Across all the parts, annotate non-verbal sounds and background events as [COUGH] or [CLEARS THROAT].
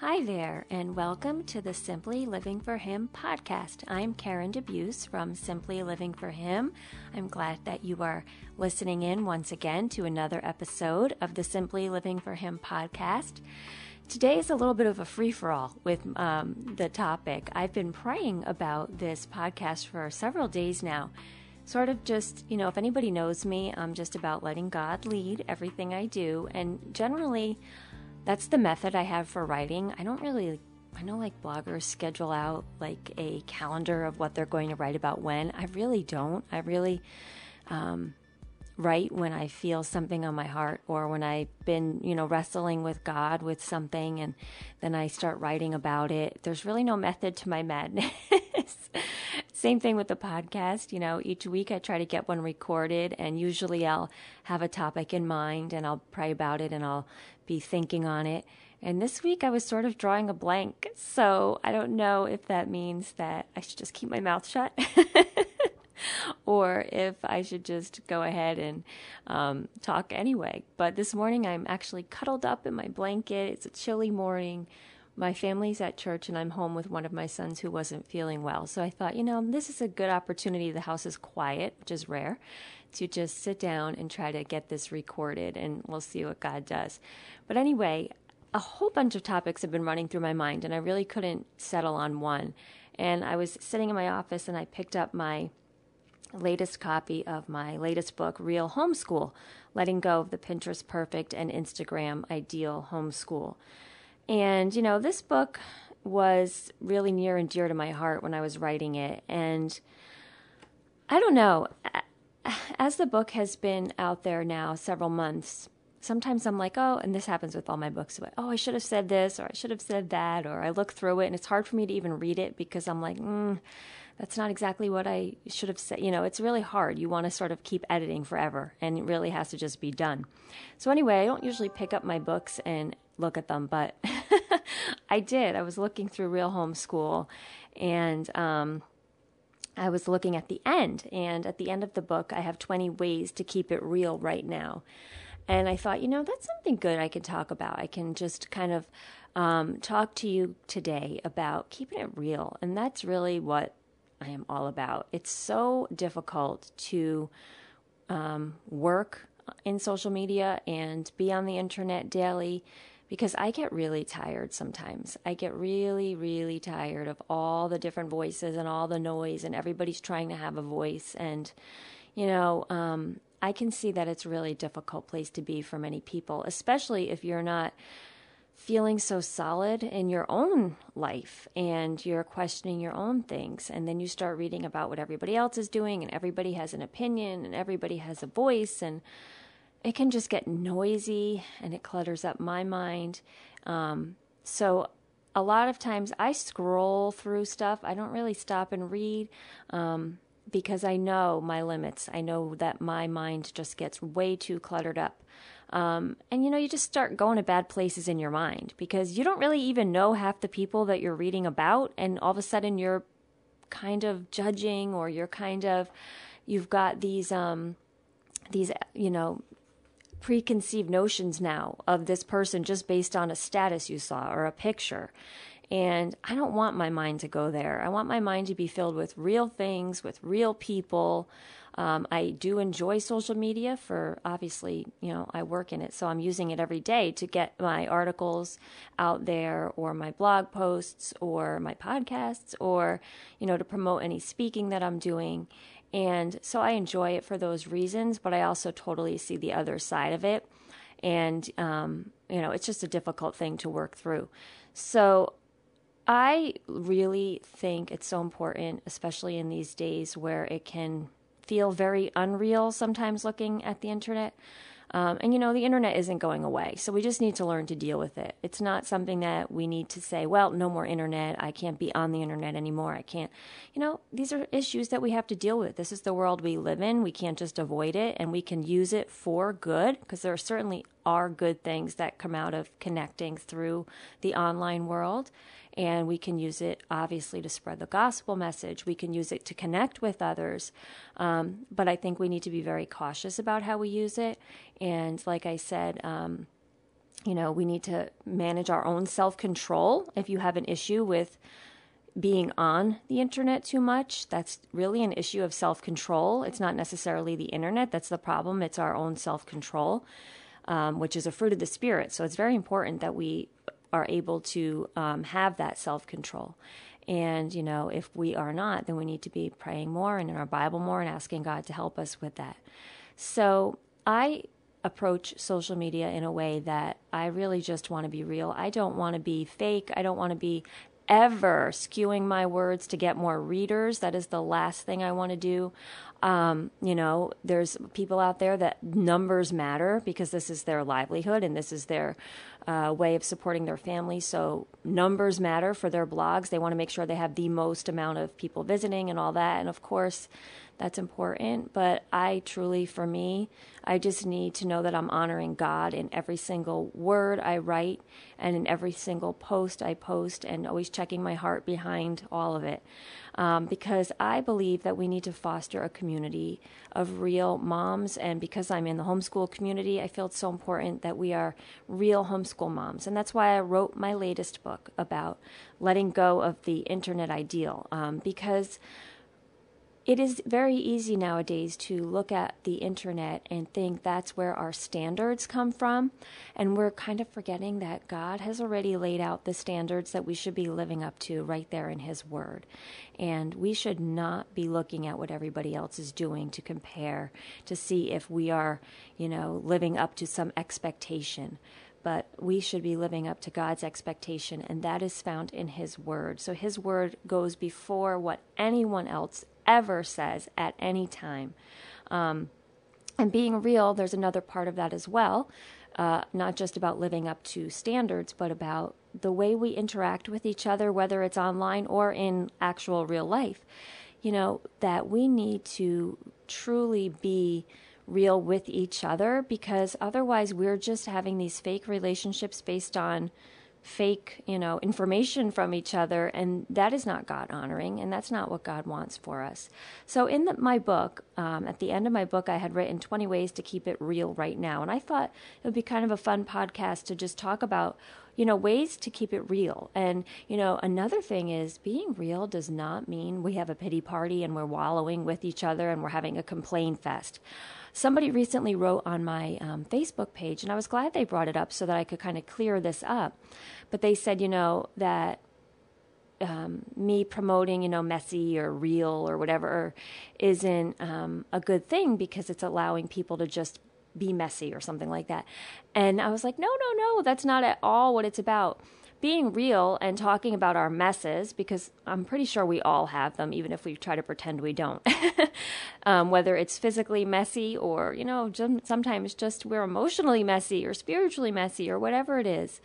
Hi there, and welcome to the Simply Living for Him podcast. I'm Karen DeBeus from Simply Living for Him. I'm glad that you are listening in once again to another episode of the Simply Living for Him podcast. Today is a little bit of a free for all with um, the topic. I've been praying about this podcast for several days now. Sort of just, you know, if anybody knows me, I'm just about letting God lead everything I do. And generally, that's the method I have for writing. I don't really I know like bloggers schedule out like a calendar of what they're going to write about when. I really don't. I really um, write when I feel something on my heart or when I've been, you know, wrestling with God with something and then I start writing about it. There's really no method to my madness. [LAUGHS] Same thing with the podcast. You know, each week I try to get one recorded, and usually I'll have a topic in mind and I'll pray about it and I'll be thinking on it. And this week I was sort of drawing a blank. So I don't know if that means that I should just keep my mouth shut [LAUGHS] or if I should just go ahead and um, talk anyway. But this morning I'm actually cuddled up in my blanket. It's a chilly morning my family's at church and I'm home with one of my sons who wasn't feeling well. So I thought, you know, this is a good opportunity. The house is quiet, which is rare, to just sit down and try to get this recorded and we'll see what God does. But anyway, a whole bunch of topics have been running through my mind and I really couldn't settle on one. And I was sitting in my office and I picked up my latest copy of my latest book, Real Homeschool Letting Go of the Pinterest Perfect and Instagram Ideal Homeschool. And, you know, this book was really near and dear to my heart when I was writing it. And I don't know, as the book has been out there now several months, sometimes I'm like, oh, and this happens with all my books. Oh, I should have said this, or I should have said that, or I look through it and it's hard for me to even read it because I'm like, mm, that's not exactly what I should have said. You know, it's really hard. You want to sort of keep editing forever, and it really has to just be done. So, anyway, I don't usually pick up my books and look at them, but [LAUGHS] [LAUGHS] I did. I was looking through Real Homeschool and um, I was looking at the end. And at the end of the book, I have 20 ways to keep it real right now. And I thought, you know, that's something good I can talk about. I can just kind of um, talk to you today about keeping it real. And that's really what I am all about. It's so difficult to um, work in social media and be on the internet daily because I get really tired sometimes. I get really, really tired of all the different voices and all the noise, and everybody's trying to have a voice. And, you know, um, I can see that it's a really difficult place to be for many people, especially if you're not feeling so solid in your own life and you're questioning your own things. And then you start reading about what everybody else is doing, and everybody has an opinion, and everybody has a voice. And, it can just get noisy and it clutters up my mind. Um, so a lot of times I scroll through stuff. I don't really stop and read um, because I know my limits. I know that my mind just gets way too cluttered up. Um, and you know, you just start going to bad places in your mind because you don't really even know half the people that you're reading about, and all of a sudden you're kind of judging or you're kind of you've got these um these you know preconceived notions now of this person just based on a status you saw or a picture. And I don't want my mind to go there. I want my mind to be filled with real things, with real people. Um, I do enjoy social media for obviously, you know, I work in it, so I'm using it every day to get my articles out there or my blog posts or my podcasts or, you know, to promote any speaking that I'm doing. And so I enjoy it for those reasons, but I also totally see the other side of it. And, um, you know, it's just a difficult thing to work through. So I really think it's so important, especially in these days where it can feel very unreal sometimes looking at the internet. Um, and you know, the internet isn't going away. So we just need to learn to deal with it. It's not something that we need to say, well, no more internet. I can't be on the internet anymore. I can't. You know, these are issues that we have to deal with. This is the world we live in. We can't just avoid it and we can use it for good because there certainly are good things that come out of connecting through the online world and we can use it obviously to spread the gospel message. We can use it to connect with others. Um, but I think we need to be very cautious about how we use it. And like I said, um, you know, we need to manage our own self control. If you have an issue with being on the internet too much, that's really an issue of self control. It's not necessarily the internet that's the problem, it's our own self control, um, which is a fruit of the Spirit. So it's very important that we are able to um, have that self control. And, you know, if we are not, then we need to be praying more and in our Bible more and asking God to help us with that. So I approach social media in a way that I really just want to be real. I don't want to be fake. I don't want to be ever skewing my words to get more readers. That is the last thing I want to do. Um, you know, there's people out there that numbers matter because this is their livelihood and this is their uh, way of supporting their family. So numbers matter for their blogs. They want to make sure they have the most amount of people visiting and all that. And of course, that's important. But I truly, for me, I just need to know that I'm honoring God in every single word I write and in every single post I post, and always checking my heart behind all of it. Um, because I believe that we need to foster a community of real moms. And because I'm in the homeschool community, I feel it's so important that we are real homeschool moms. And that's why I wrote my latest book about letting go of the internet ideal. Um, because it is very easy nowadays to look at the internet and think that's where our standards come from. And we're kind of forgetting that God has already laid out the standards that we should be living up to right there in His Word. And we should not be looking at what everybody else is doing to compare to see if we are, you know, living up to some expectation but we should be living up to God's expectation, and that is found in His Word. So His Word goes before what anyone else ever says at any time. Um, and being real, there's another part of that as well. Uh, not just about living up to standards, but about the way we interact with each other, whether it's online or in actual real life. You know, that we need to truly be real with each other because otherwise we're just having these fake relationships based on fake, you know, information from each other, and that is not God honoring, and that's not what God wants for us. So, in the, my book, um, at the end of my book, I had written 20 ways to keep it real right now, and I thought it would be kind of a fun podcast to just talk about, you know, ways to keep it real. And, you know, another thing is being real does not mean we have a pity party and we're wallowing with each other and we're having a complain fest somebody recently wrote on my um, Facebook page, and I was glad they brought it up so that I could kind of clear this up. But they said, you know, that um, me promoting, you know, messy or real or whatever isn't um, a good thing because it's allowing people to just be messy or something like that. And I was like, no, no, no, that's not at all what it's about being real and talking about our messes, because I'm pretty sure we all have them, even if we try to pretend we don't. [LAUGHS] um, whether it's physically messy or, you know, sometimes just we're emotionally messy or spiritually messy or whatever it is.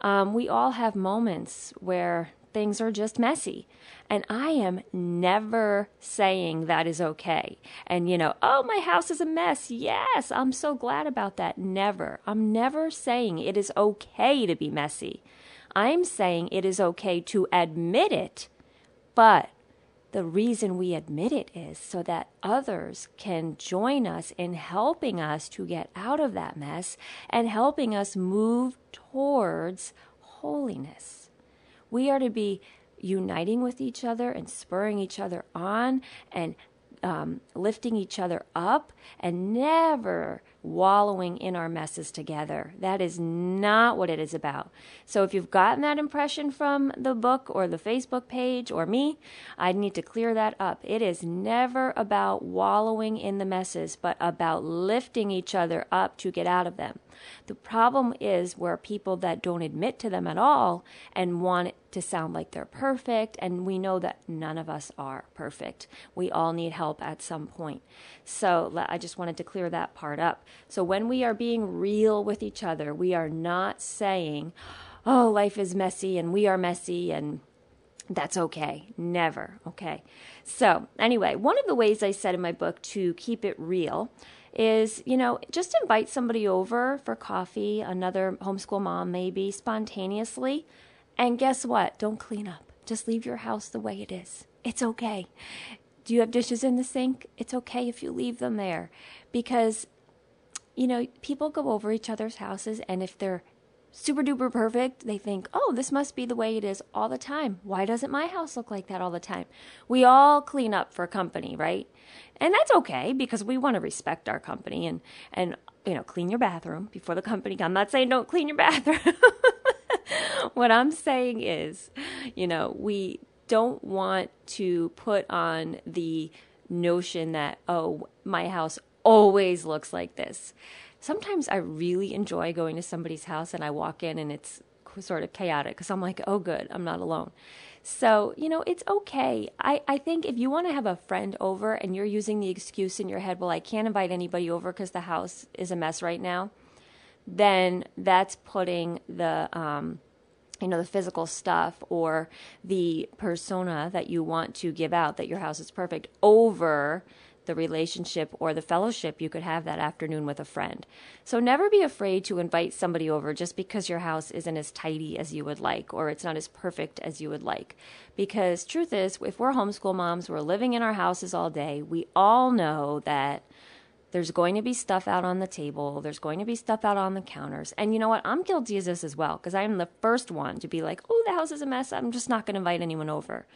Um, we all have moments where things are just messy. And I am never saying that is okay. And, you know, oh, my house is a mess. Yes, I'm so glad about that. Never. I'm never saying it is okay to be messy. I'm saying it is okay to admit it, but the reason we admit it is so that others can join us in helping us to get out of that mess and helping us move towards holiness. We are to be uniting with each other and spurring each other on and um, lifting each other up and never wallowing in our messes together. That is not what it is about. So if you've gotten that impression from the book or the Facebook page or me, I need to clear that up. It is never about wallowing in the messes, but about lifting each other up to get out of them. The problem is where people that don't admit to them at all and want to sound like they're perfect, and we know that none of us are perfect. We all need help at some point. So I just wanted to clear that part up. So when we are being real with each other, we are not saying, oh, life is messy and we are messy and that's okay. Never. Okay. So, anyway, one of the ways I said in my book to keep it real is, you know, just invite somebody over for coffee, another homeschool mom maybe, spontaneously. And guess what? Don't clean up. Just leave your house the way it is. It's okay. Do you have dishes in the sink? It's okay if you leave them there because, you know, people go over each other's houses, and if they're super duper perfect, they think, oh, this must be the way it is all the time. Why doesn't my house look like that all the time? We all clean up for company, right? And that's okay because we want to respect our company and, and, you know, clean your bathroom before the company. I'm not saying don't clean your bathroom. [LAUGHS] [LAUGHS] what I'm saying is, you know, we don't want to put on the notion that, oh, my house always looks like this. Sometimes I really enjoy going to somebody's house and I walk in and it's sort of chaotic because I'm like, oh, good, I'm not alone. So, you know, it's okay. I, I think if you want to have a friend over and you're using the excuse in your head, well, I can't invite anybody over because the house is a mess right now, then that's putting the, um, you know, the physical stuff or the persona that you want to give out that your house is perfect over the relationship or the fellowship you could have that afternoon with a friend. So never be afraid to invite somebody over just because your house isn't as tidy as you would like or it's not as perfect as you would like. Because truth is, if we're homeschool moms, we're living in our houses all day, we all know that there's going to be stuff out on the table. There's going to be stuff out on the counters. And you know what? I'm guilty of this as well because I'm the first one to be like, oh, the house is a mess. I'm just not going to invite anyone over.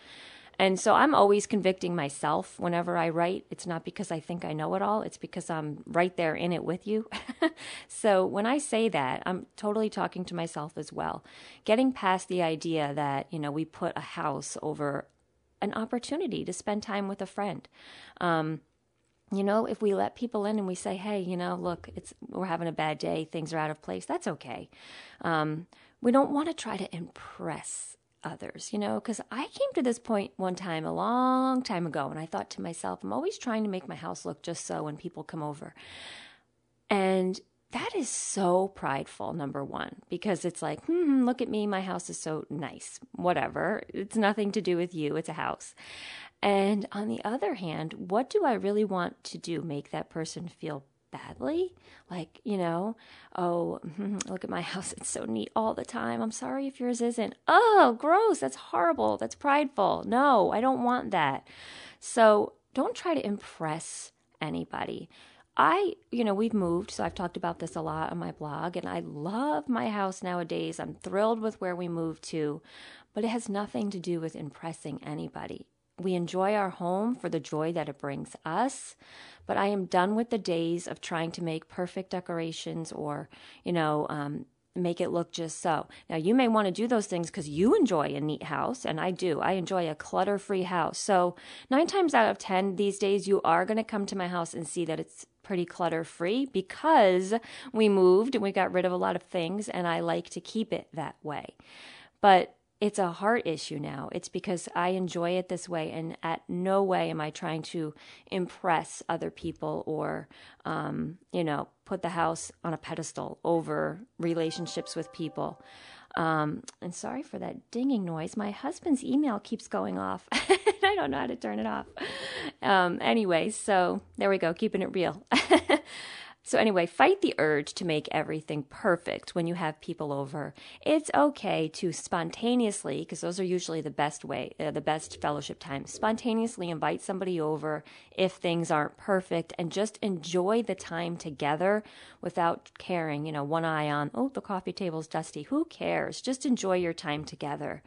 And so I'm always convicting myself whenever I write. It's not because I think I know it all, it's because I'm right there in it with you. [LAUGHS] so when I say that, I'm totally talking to myself as well. Getting past the idea that, you know, we put a house over an opportunity to spend time with a friend. Um, you know, if we let people in and we say, "Hey, you know, look, it's we're having a bad day, things are out of place," that's okay. Um, we don't want to try to impress others, you know, because I came to this point one time a long time ago and I thought to myself, I'm always trying to make my house look just so when people come over. And that is so prideful, number one, because it's like, hmm, look at me, my house is so nice. Whatever. It's nothing to do with you, it's a house. And on the other hand, what do I really want to do? Make that person feel badly. Like, you know, oh, [LAUGHS] look at my [LAUGHS] house. It's so neat all the time. I'm sorry if yours isn't. Oh, gross. That's horrible. That's prideful. No, I don't want that. So don't try to impress anybody. I, you know, we've moved, so I've talked about this a lot on my blog, and I love my house nowadays. I'm thrilled with where we moved to, but it has nothing to do with impressing anybody. We enjoy our home for the joy that it brings us, but I am done with the days of trying to make perfect decorations or, you know, um, make it look just so. Now, you may want to do those things because you enjoy a neat house, and I do. I enjoy a clutter free house. So, nine times out of 10 these days, you are going to come to my house and see that it's pretty clutter free because we moved and we got rid of a lot of things, and I like to keep it that way. But it's a heart issue now. It's because I enjoy it this way, and at no way am I trying to impress other people or, um, you know, put the house on a pedestal over relationships with people. Um, and sorry for that dinging noise. My husband's email keeps going off. [LAUGHS] And I don't know how to turn it off. Um, anyway, so there we go, keeping it real. [LAUGHS] So, anyway, fight the urge to make everything perfect when you have people over. It's okay to spontaneously, because those are usually the best way, uh, the best fellowship time, spontaneously invite somebody over if things aren't perfect and just enjoy the time together without caring, you know, one eye on, oh, the coffee table's dusty. Who cares? Just enjoy your time together.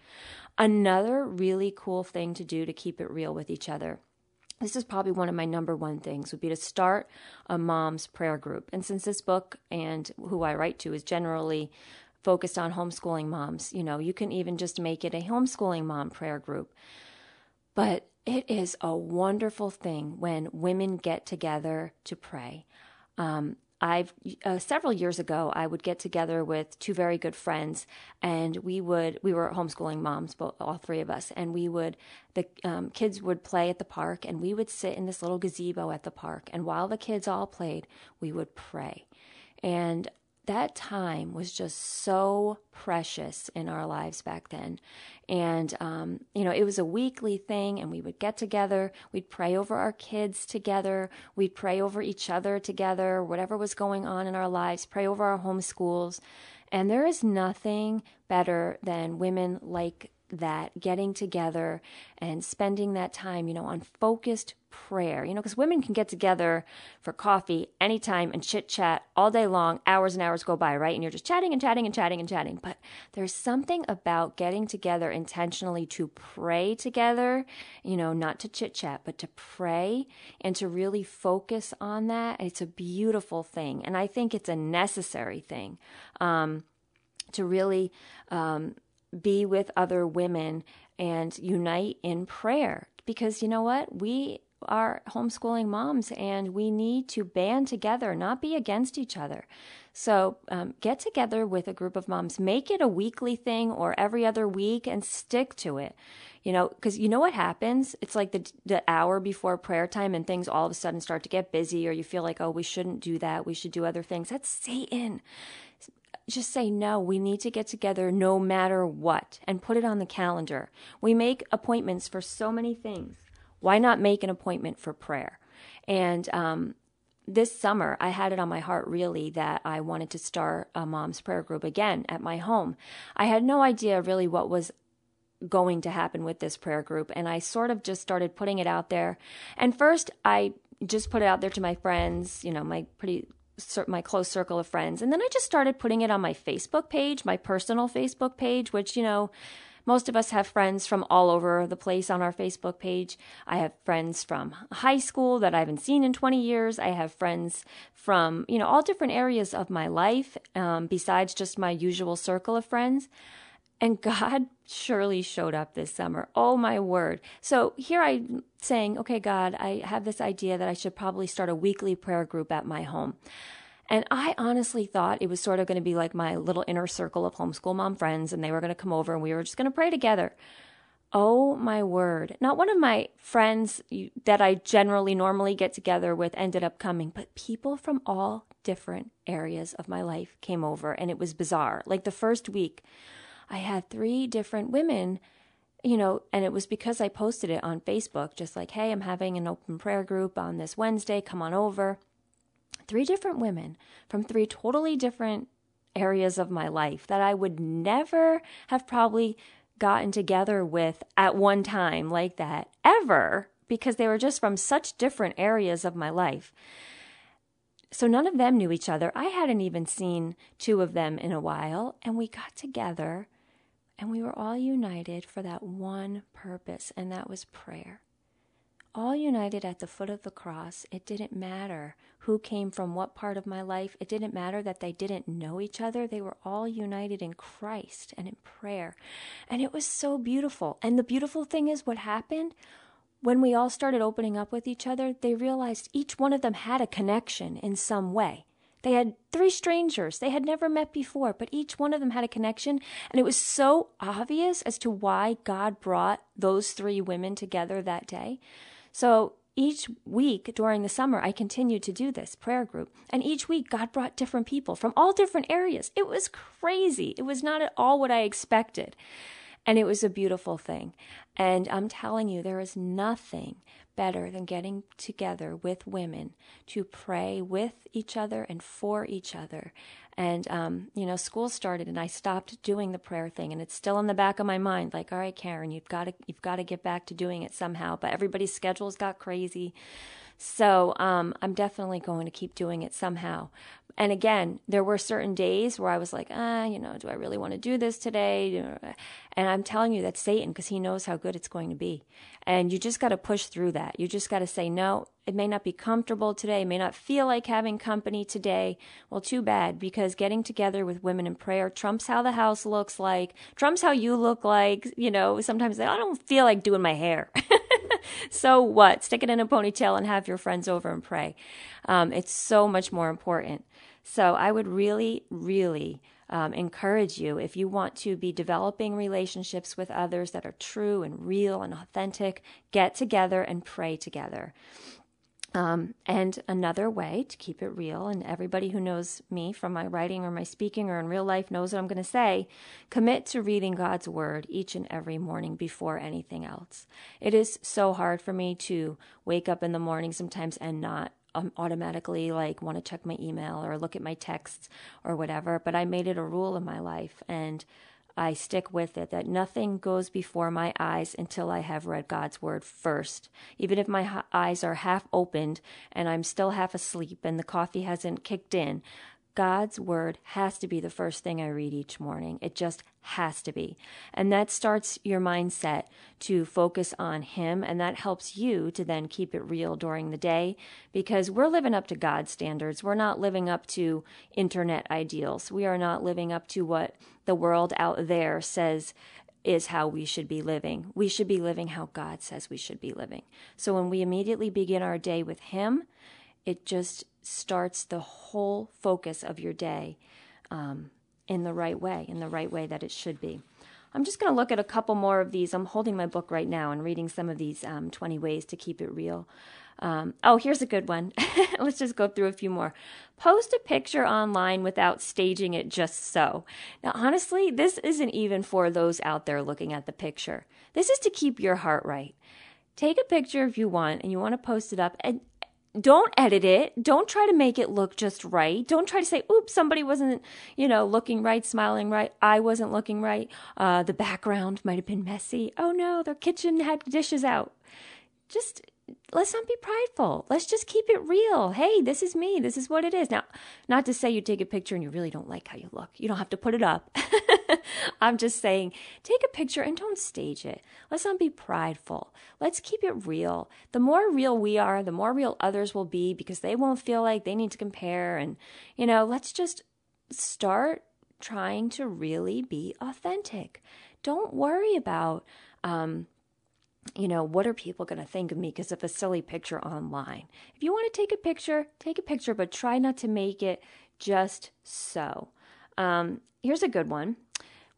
Another really cool thing to do to keep it real with each other this is probably one of my number one things would be to start a mom's prayer group. And since this book and who i write to is generally focused on homeschooling moms you know you can even just make it a homeschooling mom prayer group. But it is a wonderful thing when women get together to pray. Um, I've uh, several years ago I would get together with two very good friends and we would we were homeschooling moms both all three of us and we would the um, kids would play at the park and we would sit in this little gazebo at the park and while the kids all played we would pray. And that time was just so precious in our lives back then. And, um, you know, it was a weekly thing, and we would get together. We'd pray over our kids together. We'd pray over each other together, whatever was going on in our lives, pray over our homeschools. And there is nothing better than women like that getting together and spending that time, you know, on focused prayer, you know, because women can get together for coffee anytime and chit chat all day long, hours and hours go by, right? And you're just chatting and chatting and chatting and chatting. But there's something about getting together intentionally to pray together, you know, not to chit chat, but to pray and to really focus on that. It's a beautiful thing. And I think it's a necessary thing. Um, to really um, be with other women and unite in prayer. Because you know what? We are homeschooling moms and we need to band together, not be against each other. So um, get together with a group of moms, make it a weekly thing or every other week and stick to it. You know, because you know what happens? It's like the, the hour before prayer time and things all of a sudden start to get busy or you feel like, oh, we shouldn't do that. We should do other things. That's Satan just say no. We need to get together no matter what and put it on the calendar. We make appointments for so many things. Why not make an appointment for prayer? And um, this summer, I had it on my heart really that I wanted to start a mom's prayer group again at my home. I had no idea really what was going to happen with this prayer group, and I sort of just started putting it out there. And first, I just put it out there to my friends, you know, my pretty my close circle of friends. And then I just started putting it on my Facebook page, my personal Facebook page, which, you know, most of us have friends from all over the place on our Facebook page. I have friends from high school that I haven't seen in 20 years. I have friends from, you know, all different areas of my life, um, besides just my usual circle of friends. And God surely showed up this summer. Oh my word. So here I'm saying, okay, God, I have this idea that I should probably start a weekly prayer group at my home. And I honestly thought it was sort of going to be like my little inner circle of homeschool mom friends, and they were going to come over and we were just going to pray together. Oh my word. Not one of my friends that I generally normally get together with ended up coming, but people from all different areas of my life came over, and it was bizarre. Like the first week, I had three different women, you know, and it was because I posted it on Facebook, just like, hey, I'm having an open prayer group on this Wednesday, come on over. Three different women from three totally different areas of my life that I would never have probably gotten together with at one time like that ever because they were just from such different areas of my life. So none of them knew each other. I hadn't even seen two of them in a while, and we got together and we were all united for that one purpose, and that was prayer. All united at the foot of the cross. It didn't matter who came from what part of my life. It didn't matter that they didn't know each other. They were all united in Christ and in prayer. And it was so beautiful. And the beautiful thing is what happened when we all started opening up with each other, they realized each one of them had a connection in some way. They had three strangers they had never met before, but each one of them had a connection. And it was so obvious as to why God brought those three women together that day. So each week during the summer, I continued to do this prayer group. And each week, God brought different people from all different areas. It was crazy. It was not at all what I expected. And it was a beautiful thing. And I'm telling you, there is nothing better than getting together with women to pray with each other and for each other. And, um, you know, school started and I stopped doing the prayer thing and it's still in the back of my mind. Like, all right, Karen, you've got to, you've got to get back to doing it somehow. But everybody's schedules got crazy. So, um, I'm definitely going to keep doing it somehow. And again, there were certain days where I was like, ah, you know, do I really want to do this today? And I'm telling you that's Satan because he knows how good it's going to be. And you just got to push through that. You just got to say, no, it may not be comfortable today, it may not feel like having company today. Well, too bad because getting together with women in prayer trumps how the house looks like, trumps how you look like. You know, sometimes I don't feel like doing my hair. [LAUGHS] [LAUGHS] so what? Stick it in a ponytail and have your friends over and pray. Um, it's so much more important. So I would really, really um, encourage you if you want to be developing relationships with others that are true and real and authentic, get together and pray together. Um, and another way to keep it real, and everybody who knows me from my writing or my speaking or in real life knows what I'm going to say commit to reading God's word each and every morning before anything else. It is so hard for me to wake up in the morning sometimes and not um, automatically like want to check my email or look at my texts or whatever, but I made it a rule in my life. And I stick with it, that nothing goes before my eyes until I have read God's word first. Even if my eyes are half opened and I'm still half asleep and the coffee hasn't kicked in, God's word has to be the first thing I read each morning. It just has to be. And that starts your mindset to focus on Him, and that helps you to then keep it real during the day because we're living up to God's standards. We're not living up to internet ideals. We are not living up to what the world out there says is how we should be living. We should be living how God says we should be living. So when we immediately begin our day with Him, it just starts the whole focus of your day um, in the right way, in the right way that it should be. I'm just going to look at a couple more of these. I'm holding my book right now and reading some of these um, 20 ways to keep it real. Um, oh, here's a good one. [LAUGHS] Let's just go through a few more. Post a picture online without staging it just so. Now, honestly, this isn't even for those out there looking at the picture. This is to keep your heart right. Take a picture if you want and you want to post it up and don't edit it. Don't try to make it look just right. Don't try to say, oops, somebody wasn't, you know, looking right, smiling right. I wasn't looking right. Uh, the background might have been messy. Oh no, their kitchen had dishes out. Just let's not be prideful. Let's just keep it real. Hey, this is me. This is what it is. Now, not to say you take a picture and you really don't like how you look. You don't have to put it up. [LAUGHS] [LAUGHS] I'm just saying, take a picture and don't stage it. Let's not be prideful. Let's keep it real. The more real we are, the more real others will be because they won't feel like they need to compare. And, you know, let's just start trying to really be authentic. Don't worry about, um, you know, what are people going to think of me because of a silly picture online? If you want to take a picture, take a picture, but try not to make it just so. Um, here's a good one.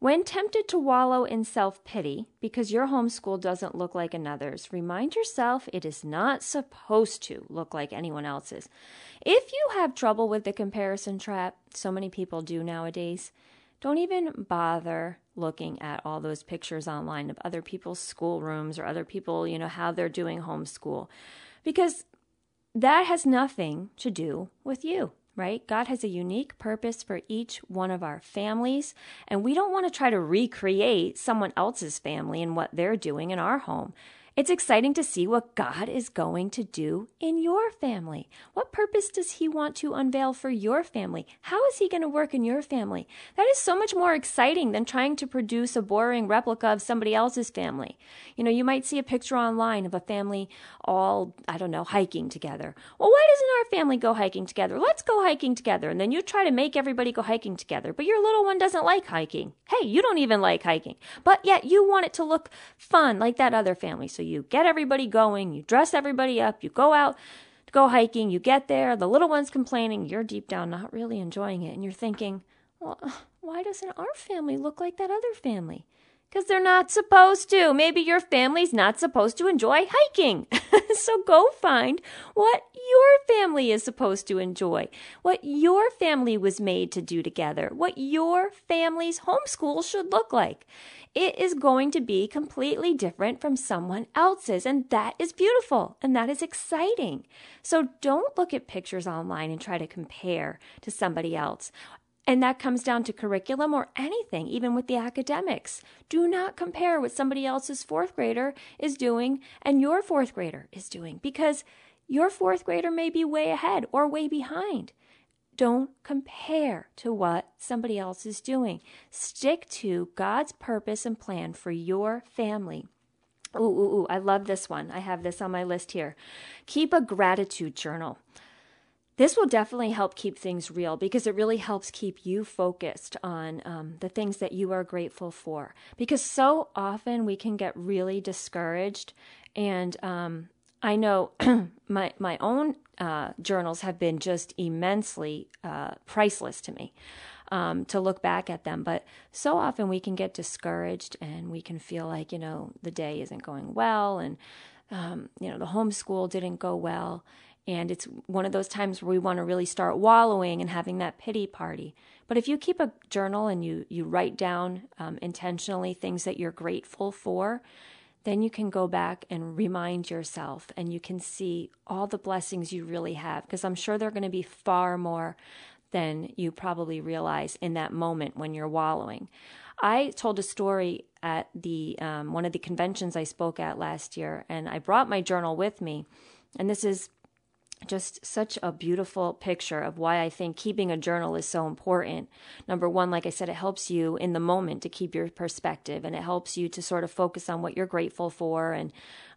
When tempted to wallow in self pity because your homeschool doesn't look like another's, remind yourself it is not supposed to look like anyone else's. If you have trouble with the comparison trap, so many people do nowadays, don't even bother looking at all those pictures online of other people's schoolrooms or other people, you know, how they're doing homeschool because that has nothing to do with you right? God has a unique purpose for each one of our families, and we don't want to try to recreate someone else's family and what they're doing in our home. It's exciting to see what God is going to do in your family. What purpose does He want to unveil for your family? How is He going to work in your family? That is so much more exciting than trying to produce a boring replica of somebody else's family. You know, you might see a picture online of a family all, I don't know, hiking together. Well, why doesn't our family go hiking together? Let's go hiking together. And then you try to make everybody go hiking together, but your little one doesn't like hiking. Hey, you don't even like hiking, but yet you want it to look fun like that other family. So you get everybody going, you dress everybody up, you go out to go hiking, you get there, the little one's complaining, you're deep down not really enjoying it, and you're thinking, well, [LAUGHS] why doesn't our family look like that other family? Because they're not supposed to. Maybe your family's not supposed to enjoy hiking. [LAUGHS] so go find what your family is supposed to enjoy, what your family was made to do together, what your family's homeschool should look like it is going to be completely different from someone else's. And that is beautiful and that is exciting. So don't look at pictures online and try to compare to somebody else. And that comes down to curriculum or anything, even with the academics. Do not compare what somebody else's fourth grader is doing and your fourth grader is doing because your fourth grader may be way ahead or way behind. Don't compare to what somebody else is doing. Stick to God's purpose and plan for your family. Ooh, ooh, ooh, I love this one. I have this on my list here. Keep a gratitude journal. This will definitely help keep things real because it really helps keep you focused on um, the things that you are grateful for. Because so often we can get really discouraged and um, I know [CLEARS THROAT] my my own uh, journals have been just immensely uh, priceless to me. Um, to look back at them, but so often we can get discouraged and we can feel like you know the day isn't going well, and um, you know the homeschool didn't go well, and it's one of those times where we want to really start wallowing and having that pity party. But if you keep a journal and you you write down um, intentionally things that you're grateful for, then you can go back and remind yourself and you can see all the blessings you really have because I'm sure they're going to be far more than you probably realize in that moment when you're wallowing. I told a story at the um, one of the conventions I spoke at last year, and I brought my journal with me. And this is just such a beautiful picture of why I think keeping a journal is so important. Number one, like I said, it helps you in the moment to keep your perspective and it helps you to sort of focus on what you're grateful for and,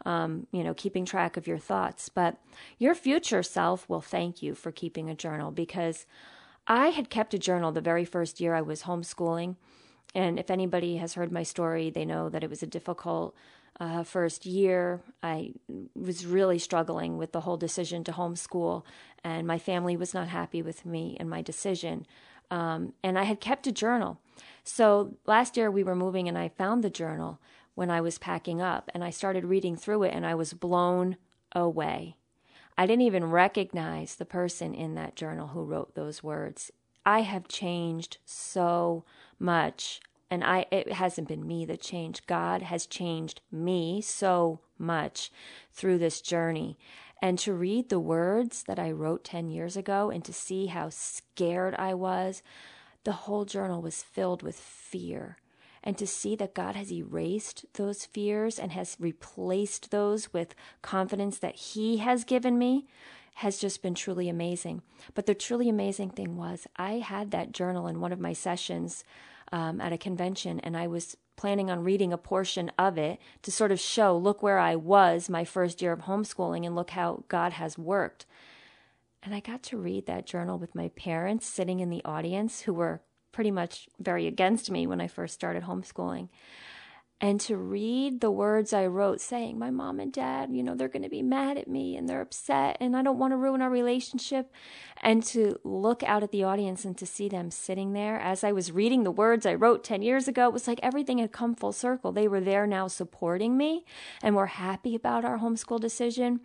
um, you know, keeping track of your thoughts. But your future self will thank you for keeping a journal because I had kept a journal the very first year I was homeschooling. And if anybody has heard my story, they know that it was a difficult uh, first year, I was really struggling with the whole decision to homeschool, and my family was not happy with me and my decision. Um, and I had kept a journal. So last year we were moving, and I found the journal when I was packing up, and I started reading through it, and I was blown away. I didn't even recognize the person in that journal who wrote those words. I have changed so much and I it hasn't been me that changed. God has changed me so much through this journey. And to read the words that I wrote 10 years ago and to see how scared I was, the whole journal was filled with fear. And to see that God has erased those fears and has replaced those with confidence that He has given me has just been truly amazing. But the truly amazing thing was, I had that journal in one of my sessions um, at a convention, and I was planning on reading a portion of it to sort of show look where I was my first year of homeschooling and look how God has worked. And I got to read that journal with my parents sitting in the audience who were pretty much very against me when I first started homeschooling and to read the words I wrote saying, My mom and dad, you know, they're going to be mad at me and they're upset and I don't want to ruin our relationship. And to look out at the audience and to see them sitting there as I was reading the words I wrote 10 years ago, it was like everything had come full circle. They were there now supporting me and were happy about our homeschool decision.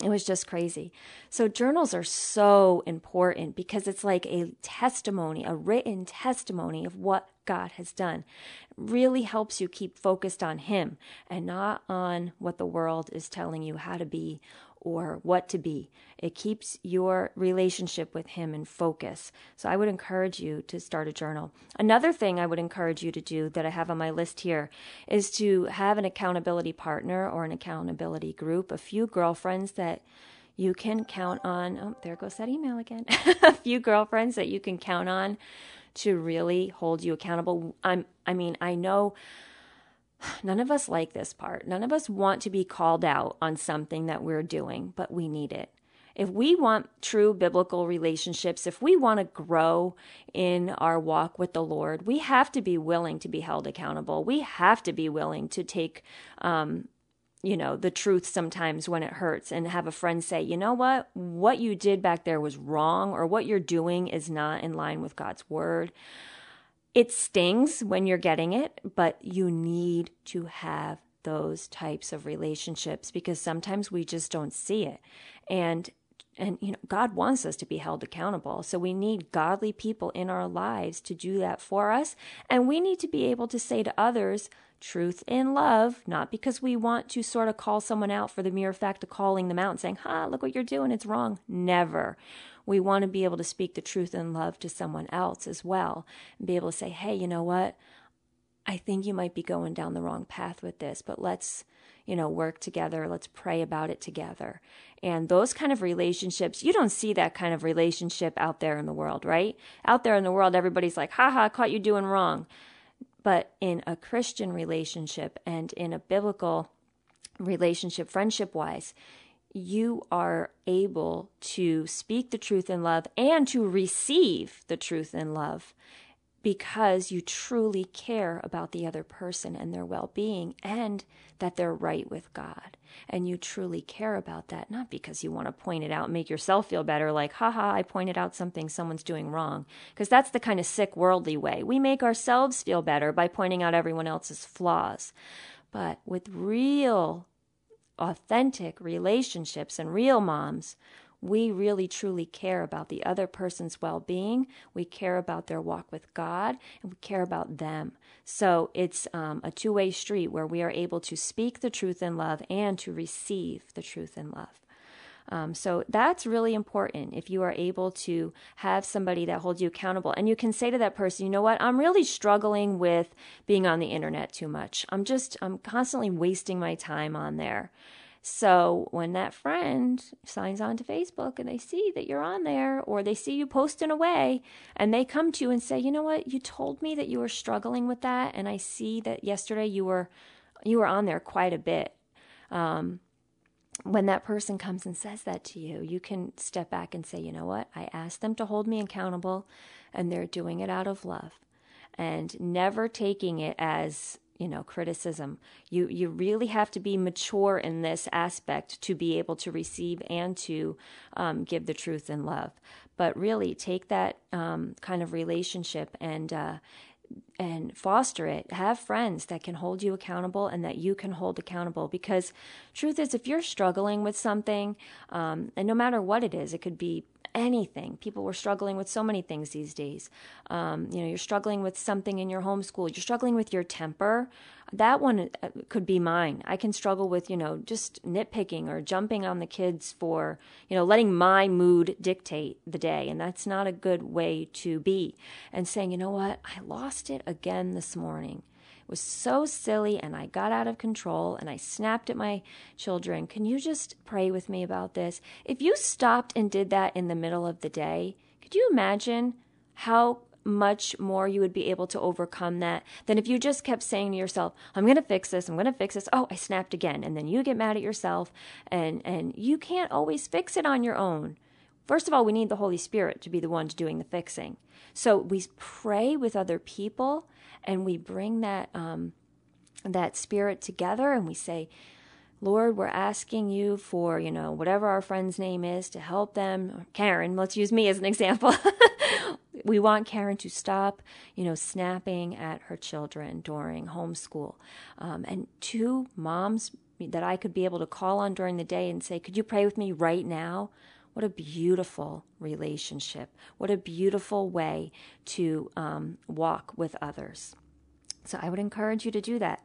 It was just crazy. So, journals are so important because it's like a testimony, a written testimony of what God has done. It really helps you keep focused on Him and not on what the world is telling you how to be or what to be. It keeps your relationship with Him in focus. So I would encourage you to start a journal. Another thing I would encourage you to do that I have on my list here is to have an accountability partner or an accountability group, a few girlfriends that you can count on. Oh, there goes that email again. [LAUGHS] a few girlfriends that you can count on to really hold you accountable. I'm I mean, I know none of us like this part. None of us want to be called out on something that we're doing, but we need it. If we want true biblical relationships, if we want to grow in our walk with the Lord, we have to be willing to be held accountable. We have to be willing to take um, you know, the truth sometimes when it hurts and have a friend say, you know what, what you did back there was wrong or what you're doing is not in line with God's word. It stings when you're getting it, but you need to have those types of relationships because sometimes we just don't see it. And and you know God wants us to be held accountable. So we need godly people in our lives to do that for us, and we need to be able to say to others, truth in love, not because we want to sort of call someone out for the mere fact of calling them out and saying, ha, look what you're doing, it's wrong. Never. We want to be able to speak the truth in love to someone else as well and be able to say, hey, you know what? I think you might be going down the wrong path with this, but let's, you know, work together. Let's pray about it together. And those kind of relationships, you don't see that kind of relationship out there in the world, right? Out there in the world, everybody's like, haha, caught you doing wrong. But in a Christian relationship and in a biblical relationship, friendship wise, you are able to speak the truth in love and to receive the truth in love because you truly care about the other person and their well being and that they're right with God. And you truly care about that, not because you want to point it out and make yourself feel better, like, haha, I pointed out something someone's doing wrong. Because that's the kind of sick, worldly way. We make ourselves feel better by pointing out everyone else's flaws. But with real, authentic relationships and real moms, we really truly care about the other person's well being. We care about their walk with God and we care about them. So it's um, a two way street where we are able to speak the truth in love and to receive the truth in love. Um, so that's really important if you are able to have somebody that holds you accountable. And you can say to that person, you know what, I'm really struggling with being on the internet too much. I'm just, I'm constantly wasting my time on there. So when that friend signs on to Facebook and they see that you're on there or they see you posting away and they come to you and say, "You know what? You told me that you were struggling with that and I see that yesterday you were you were on there quite a bit." Um, when that person comes and says that to you, you can step back and say, "You know what? I asked them to hold me accountable and they're doing it out of love." And never taking it as you know criticism you you really have to be mature in this aspect to be able to receive and to um, give the truth in love but really take that um, kind of relationship and uh, and foster it have friends that can hold you accountable and that you can hold accountable. Because truth is if you're struggling with something um, and no matter what it is it could be anything. People were struggling with so many things these days. Um, you know, you're struggling with something in your homeschool. You're struggling with your temper. That one uh, could be mine. I can struggle with, you know, just nitpicking or jumping on the kids for, you know, letting my mood dictate the day. And that's not a good way to be. And saying, you know what, I lost it again this morning was so silly and I got out of control and I snapped at my children. Can you just pray with me about this? If you stopped and did that in the middle of the day, could you imagine how much more you would be able to overcome that than if you just kept saying to yourself, I'm going to fix this, I'm going to fix this. Oh, I snapped again. And then you get mad at yourself and and you can't always fix it on your own. First of all, we need the Holy Spirit to be the one doing the fixing. So we pray with other people and we bring that um, that spirit together and we say lord we're asking you for you know whatever our friend's name is to help them. Karen let's use me as an example. [LAUGHS] We want karen to stop you know snapping at her children during homeschool. Um, and two moms that i could be able to call on during the day and say could you pray with me right now what a beautiful relationship. What a beautiful way to um, walk with others. So I would encourage you to do that.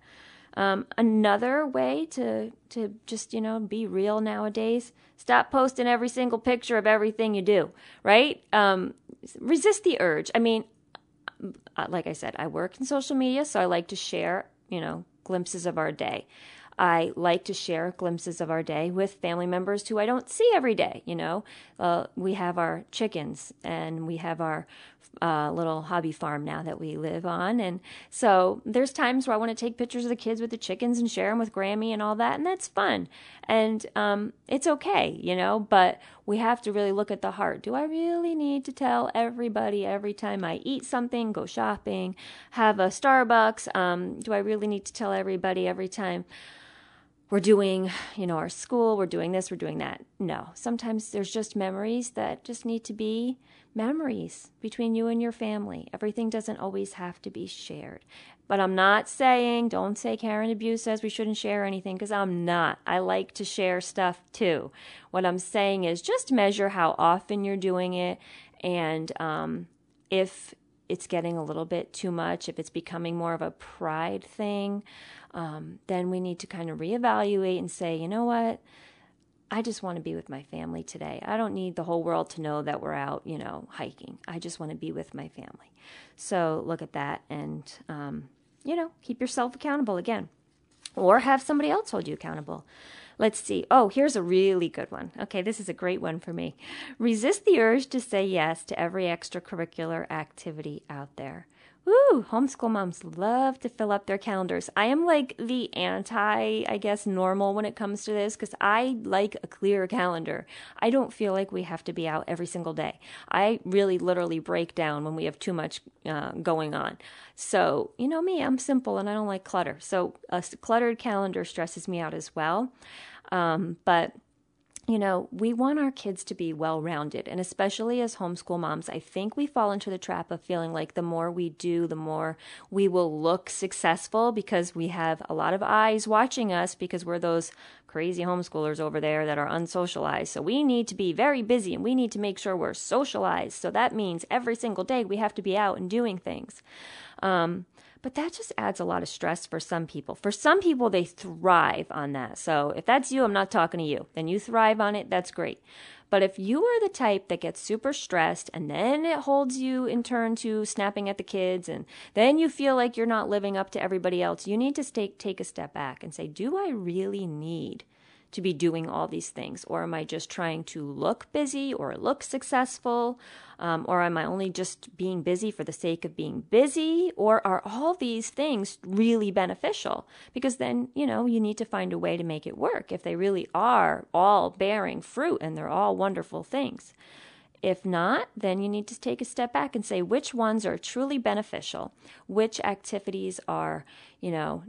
Um, another way to to just you know be real nowadays: stop posting every single picture of everything you do. Right? Um, resist the urge. I mean, uh, like I said, I work in social media, so I like to share you know glimpses of our day. I like to share glimpses of our day with family members who I don't see every day. You know, uh, we have our chickens and we have our uh, little hobby farm now that we live on. And so there's times where I want to take pictures of the kids with the chickens and share them with Grammy and all that. And that's fun. And um, it's okay, you know, but we have to really look at the heart. Do I really need to tell everybody every time I eat something, go shopping, have a Starbucks? Um, do I really need to tell everybody every time? We're doing, you know, our school, we're doing this, we're doing that. No, sometimes there's just memories that just need to be memories between you and your family. Everything doesn't always have to be shared. But I'm not saying, don't say Karen DeBeus says we shouldn't share anything because I'm not. I like to share stuff too. What I'm saying is just measure how often you're doing it and um, if it's getting a little bit too much, if it's becoming more of a pride thing, um, then we need to kind of reevaluate and say, you know what? I just want to be with my family today. I don't need the whole world to know that we're out, you know, hiking. I just want to be with my family. So look at that and, um, you know, keep yourself accountable again or have somebody else hold you accountable. Let's see. Oh, here's a really good one. Okay, this is a great one for me. Resist the urge to say yes to every extracurricular activity out there. Woo, homeschool moms love to fill up their calendars. I am like the anti, I guess, normal when it comes to this because I like a clear calendar. I don't feel like we have to be out every single day. I really literally break down when we have too much uh, going on. So, you know me, I'm simple and I don't like clutter. So, a cluttered calendar stresses me out as well. Um, but you know, we want our kids to be well rounded. And especially as homeschool moms, I think we fall into the trap of feeling like the more we do, the more we will look successful because we have a lot of eyes watching us because we're those crazy homeschoolers over there that are unsocialized. So we need to be very busy and we need to make sure we're socialized. So that means every single day we have to be out and doing things. Um, But that just adds a lot of stress for some people. For some people, they thrive on that. So if that's you, I'm not talking to you. Then you thrive on it, that's great. But if you are the type that gets super stressed and then it holds you in turn to snapping at the kids and then you feel like you're not living up to everybody else, you need to take, take a step back and say, do I really need to be doing all these things? Or am I just trying to look busy or look successful? Um, or am I only just being busy for the sake of being busy? Or are all these things really beneficial? Because then, you know, you need to find a way to make it work if they really are all bearing fruit and they're all wonderful things. If not, then you need to take a step back and say which ones are truly beneficial, which activities are, you know,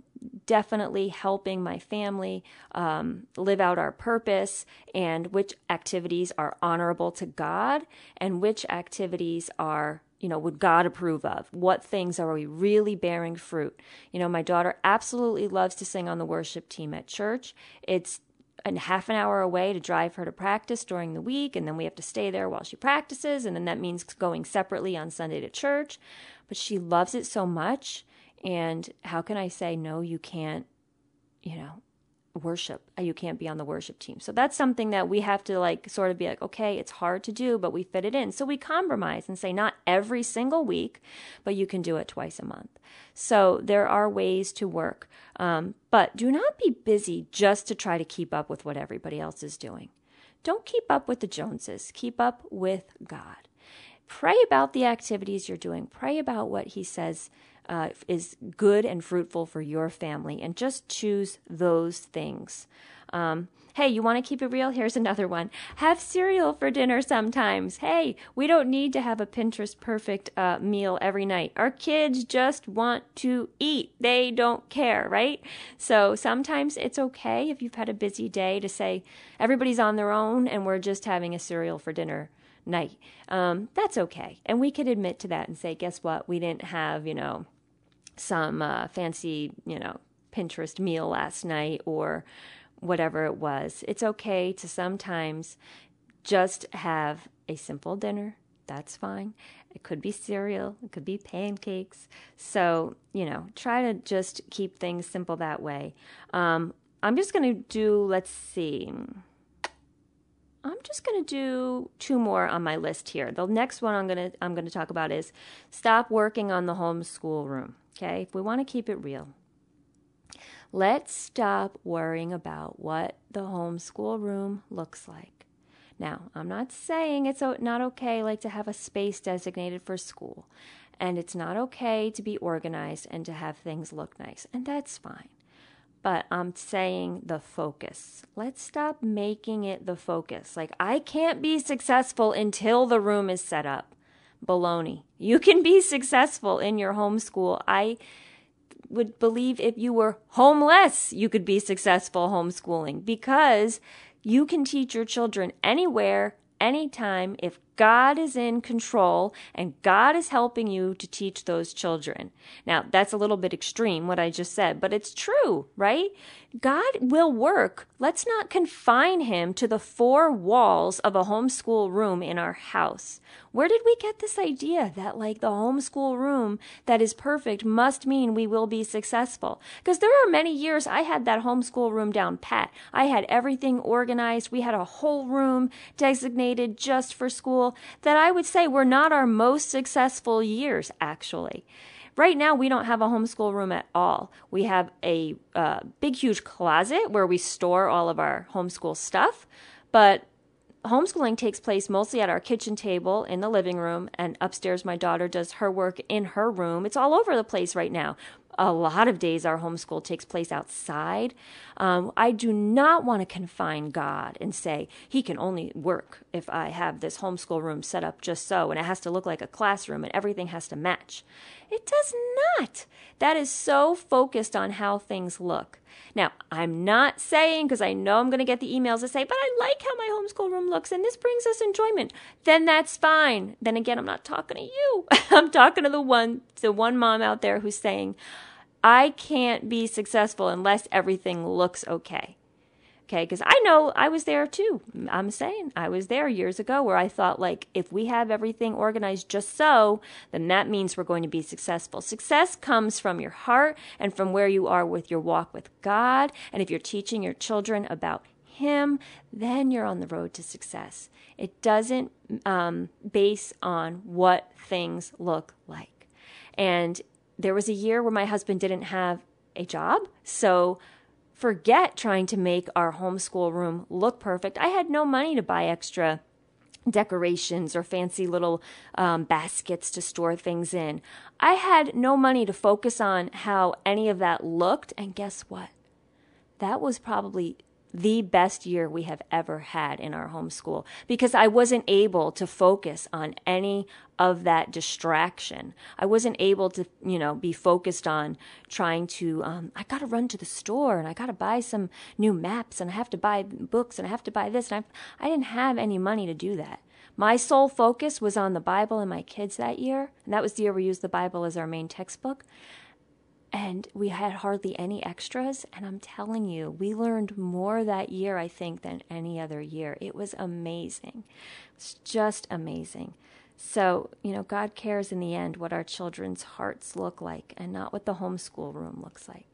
definitely helping my family um, live out our purpose, and which activities are honorable to God, and which activities are you know, would God approve of? What things are we really bearing fruit? You know, my daughter absolutely loves to sing on the worship team at church. It's a half an hour away to drive her to practice during the week, and then we have to stay there while she practices, and then that means going separately on Sunday to church. But she loves it so much and how can I say, no, you can't, you know, worship. Uh, you can't be on the worship team. So that's something that we have to like sort of be like, okay, it's hard to do, but we fit it in. So we compromise and say not every single week, but you can do it twice a month. So there are ways to work. Um, but do not be busy just to try to keep up with what everybody else is doing. Don't keep up with the Joneses. Keep up with God. Pray about the activities you're doing. Pray about what He says uh, is good and fruitful for your family, and just choose those things. Um, hey, you want to keep it real? Here's another one. Have cereal for dinner sometimes. Hey, we don't need to have a Pinterest perfect uh, meal every night. Our kids just want to eat. They don't care, right? So sometimes it's okay if you've had a busy day to say everybody's on their own and we're just having a cereal for dinner night. Um, that's okay. And we could admit to that and say, guess what? We didn't have, you know, some uh, fancy, you know, Pinterest meal last night or whatever it was. It's okay to sometimes just have a simple dinner. That's fine. It could be cereal, it could be pancakes. So, you know, try to just keep things simple that way. Um, I'm just going to do, let's see. I'm just going to do two more on my list here. The next one I'm going to I'm going to talk about is stop working on the homeschool room. Okay? If we want to keep it real. Let's stop worrying about what the homeschool room looks like. Now, I'm not saying it's not okay like to have a space designated for school, and it's not okay to be organized and to have things look nice, and that's fine but I'm saying the focus. Let's stop making it the focus. Like, I can't be successful until the room is set up. Baloney. You can be successful in your homeschool. I would believe if you were homeless, you could be successful homeschooling because you can teach your children anywhere, anytime if God is in control and God is helping you to teach those children. Now, that's a little bit extreme what I just said, but it's true, right? God will work. Let's not confine him to the four walls of a homeschool room in our house. Where did we get this idea that like the homeschool room that is perfect must mean we will be successful? Because there are many years I had that homeschool room down pat. I had everything organized. We had a whole room designated just for school that I would say were not our most successful years actually. Right now, we don't have a homeschool room at all. We have a uh, big, huge closet where we store all of our homeschool stuff, but homeschooling takes place mostly at our kitchen table in the living room, and upstairs, my daughter does her work in her room. It's all over the place right now a lot of days our homeschool takes place outside. Um, I do not want to confine God and say He can only work if I have this homeschool room set up just so, and it has to look like a classroom and everything has to match. It does not. That is so focused on how things look. Now, I'm not saying, because I know I'm going to get the emails that say, but I like how my homeschool room looks and this brings us enjoyment. Then that's fine. Then again, I'm not talking to you. [LAUGHS] I'm talking to the one, the one mom out there who's saying, I can't be successful unless everything looks okay. Okay, because I know I was there too. I'm saying I was there years ago where I thought, like, if we have everything organized just so, then that means we're going to be successful. Success comes from your heart and from where you are with your walk with God. And if you're teaching your children about Him, then you're on the road to success. It doesn't um, base on what things look like. And there was a year where my husband didn't have a job. So, forget trying to make our homeschool room look perfect. I had no money to buy extra decorations or fancy little um, baskets to store things in. I had no money to focus on how any of that looked. And guess what? That was probably the best year we have ever had in our homeschool because I wasn't able to focus on any of that distraction. I wasn't able to, you know, be focused on trying to, um, I got to run to the store and I got to buy some new maps and I have to buy books and I have to buy this. And I, I didn't have any money to do that. My sole focus was on the Bible and my kids that year. And that was the year we used the Bible as our main textbook and we had hardly any extras. And I'm telling you, we learned more that year, I think, than any other year. It was amazing. It's just amazing. So, you know, God cares in the end what our children's hearts look like and not what the homeschool room looks like.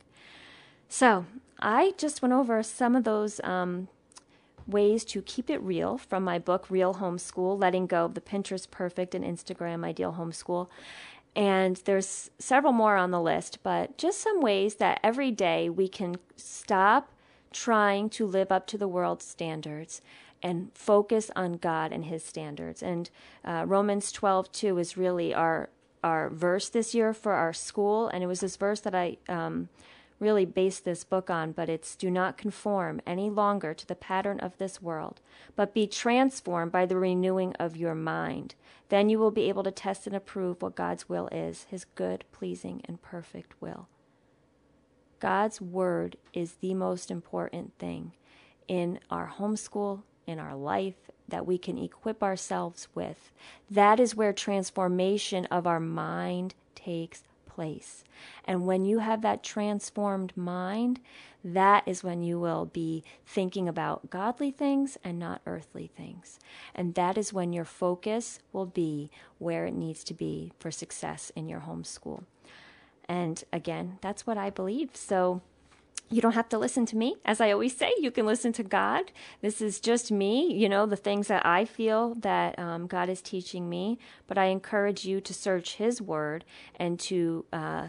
So, I just went over some of those um, ways to keep it real from my book, Real Homeschool Letting Go of the Pinterest Perfect and Instagram Ideal Homeschool. And there's several more on the list, but just some ways that every day we can stop trying to live up to the world's standards and focus on God and His standards. And uh, Romans 12 2 is really our our verse this year for our school, and it was this verse that I um, really base this book on, but it's do not conform any longer to the pattern of this world, but be transformed by the renewing of your mind. Then you will be able to test and approve what God's will is, his good, pleasing, and perfect will. God's word is the most important thing in our homeschool, in our life, that we can equip ourselves with. That is where transformation of our mind takes place. And when you have that transformed mind, that is when you will be thinking about godly things and not earthly things. And that is when your focus will be where it needs to be for success in your homeschool. And again, that's what I believe. So, you don't have to listen to me. As I always say, you can listen to God. This is just me, you know, the things that I feel that um, God is teaching me. But I encourage you to search His Word and to uh,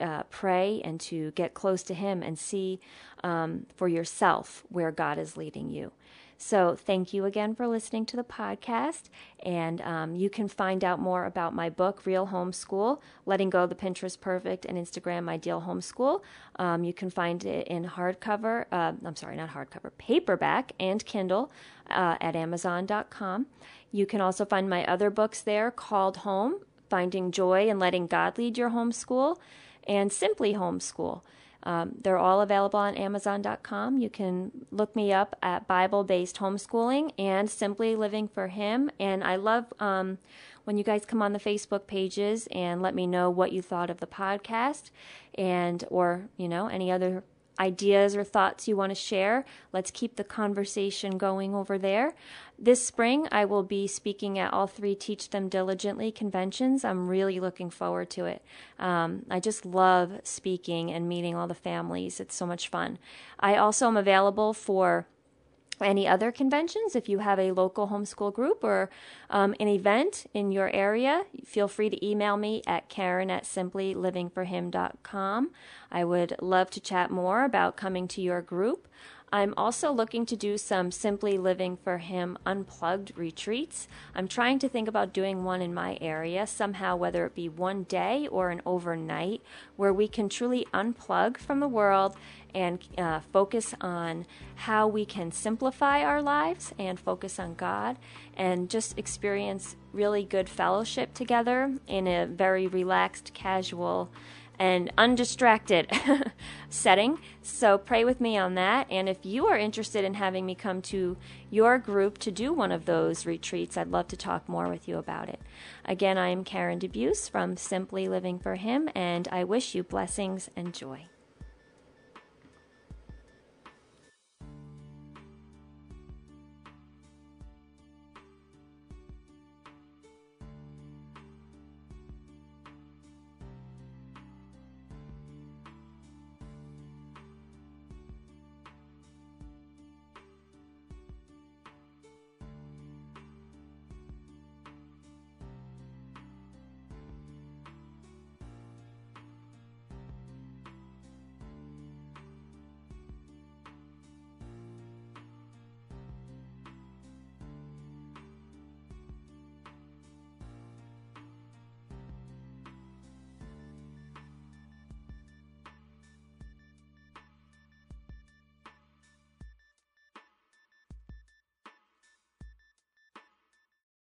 uh, pray and to get close to Him and see um, for yourself where God is leading you. So, thank you again for listening to the podcast. And um, you can find out more about my book, Real Homeschool Letting Go the Pinterest Perfect and Instagram Ideal Homeschool. Um, you can find it in hardcover, uh, I'm sorry, not hardcover, paperback and Kindle uh, at Amazon.com. You can also find my other books there called Home Finding Joy and Letting God Lead Your Homeschool and Simply Homeschool. Um, they're all available on Amazon.com. You can look me up at Bible Based Homeschooling and Simply Living for Him. And I love um, when you guys come on the Facebook pages and let me know what you thought of the podcast and or you know any other ideas or thoughts you want to share, let's keep the conversation going over there. This spring, I will be speaking at all three Teach Them Diligently conventions. I'm really looking forward to it. Um, I just love speaking and meeting all the families. It's so much fun. I also am available for any other conventions. If you have a local homeschool group or um, an event in your area, feel free to email me at karen at simplylivingforhim.com. I would love to chat more about coming to your group. I'm also looking to do some Simply Living for Him unplugged retreats. I'm trying to think about doing one in my area somehow, whether it be one day or an overnight, where we can truly unplug from the world and uh, focus on how we can simplify our lives and focus on God and just experience really good fellowship together in a very relaxed, casual, and undistracted [LAUGHS] setting. So pray with me on that. And if you are interested in having me come to your group to do one of those retreats, I'd love to talk more with you about it. Again, I am Karen DeBeus from Simply Living for Him, and I wish you blessings and joy.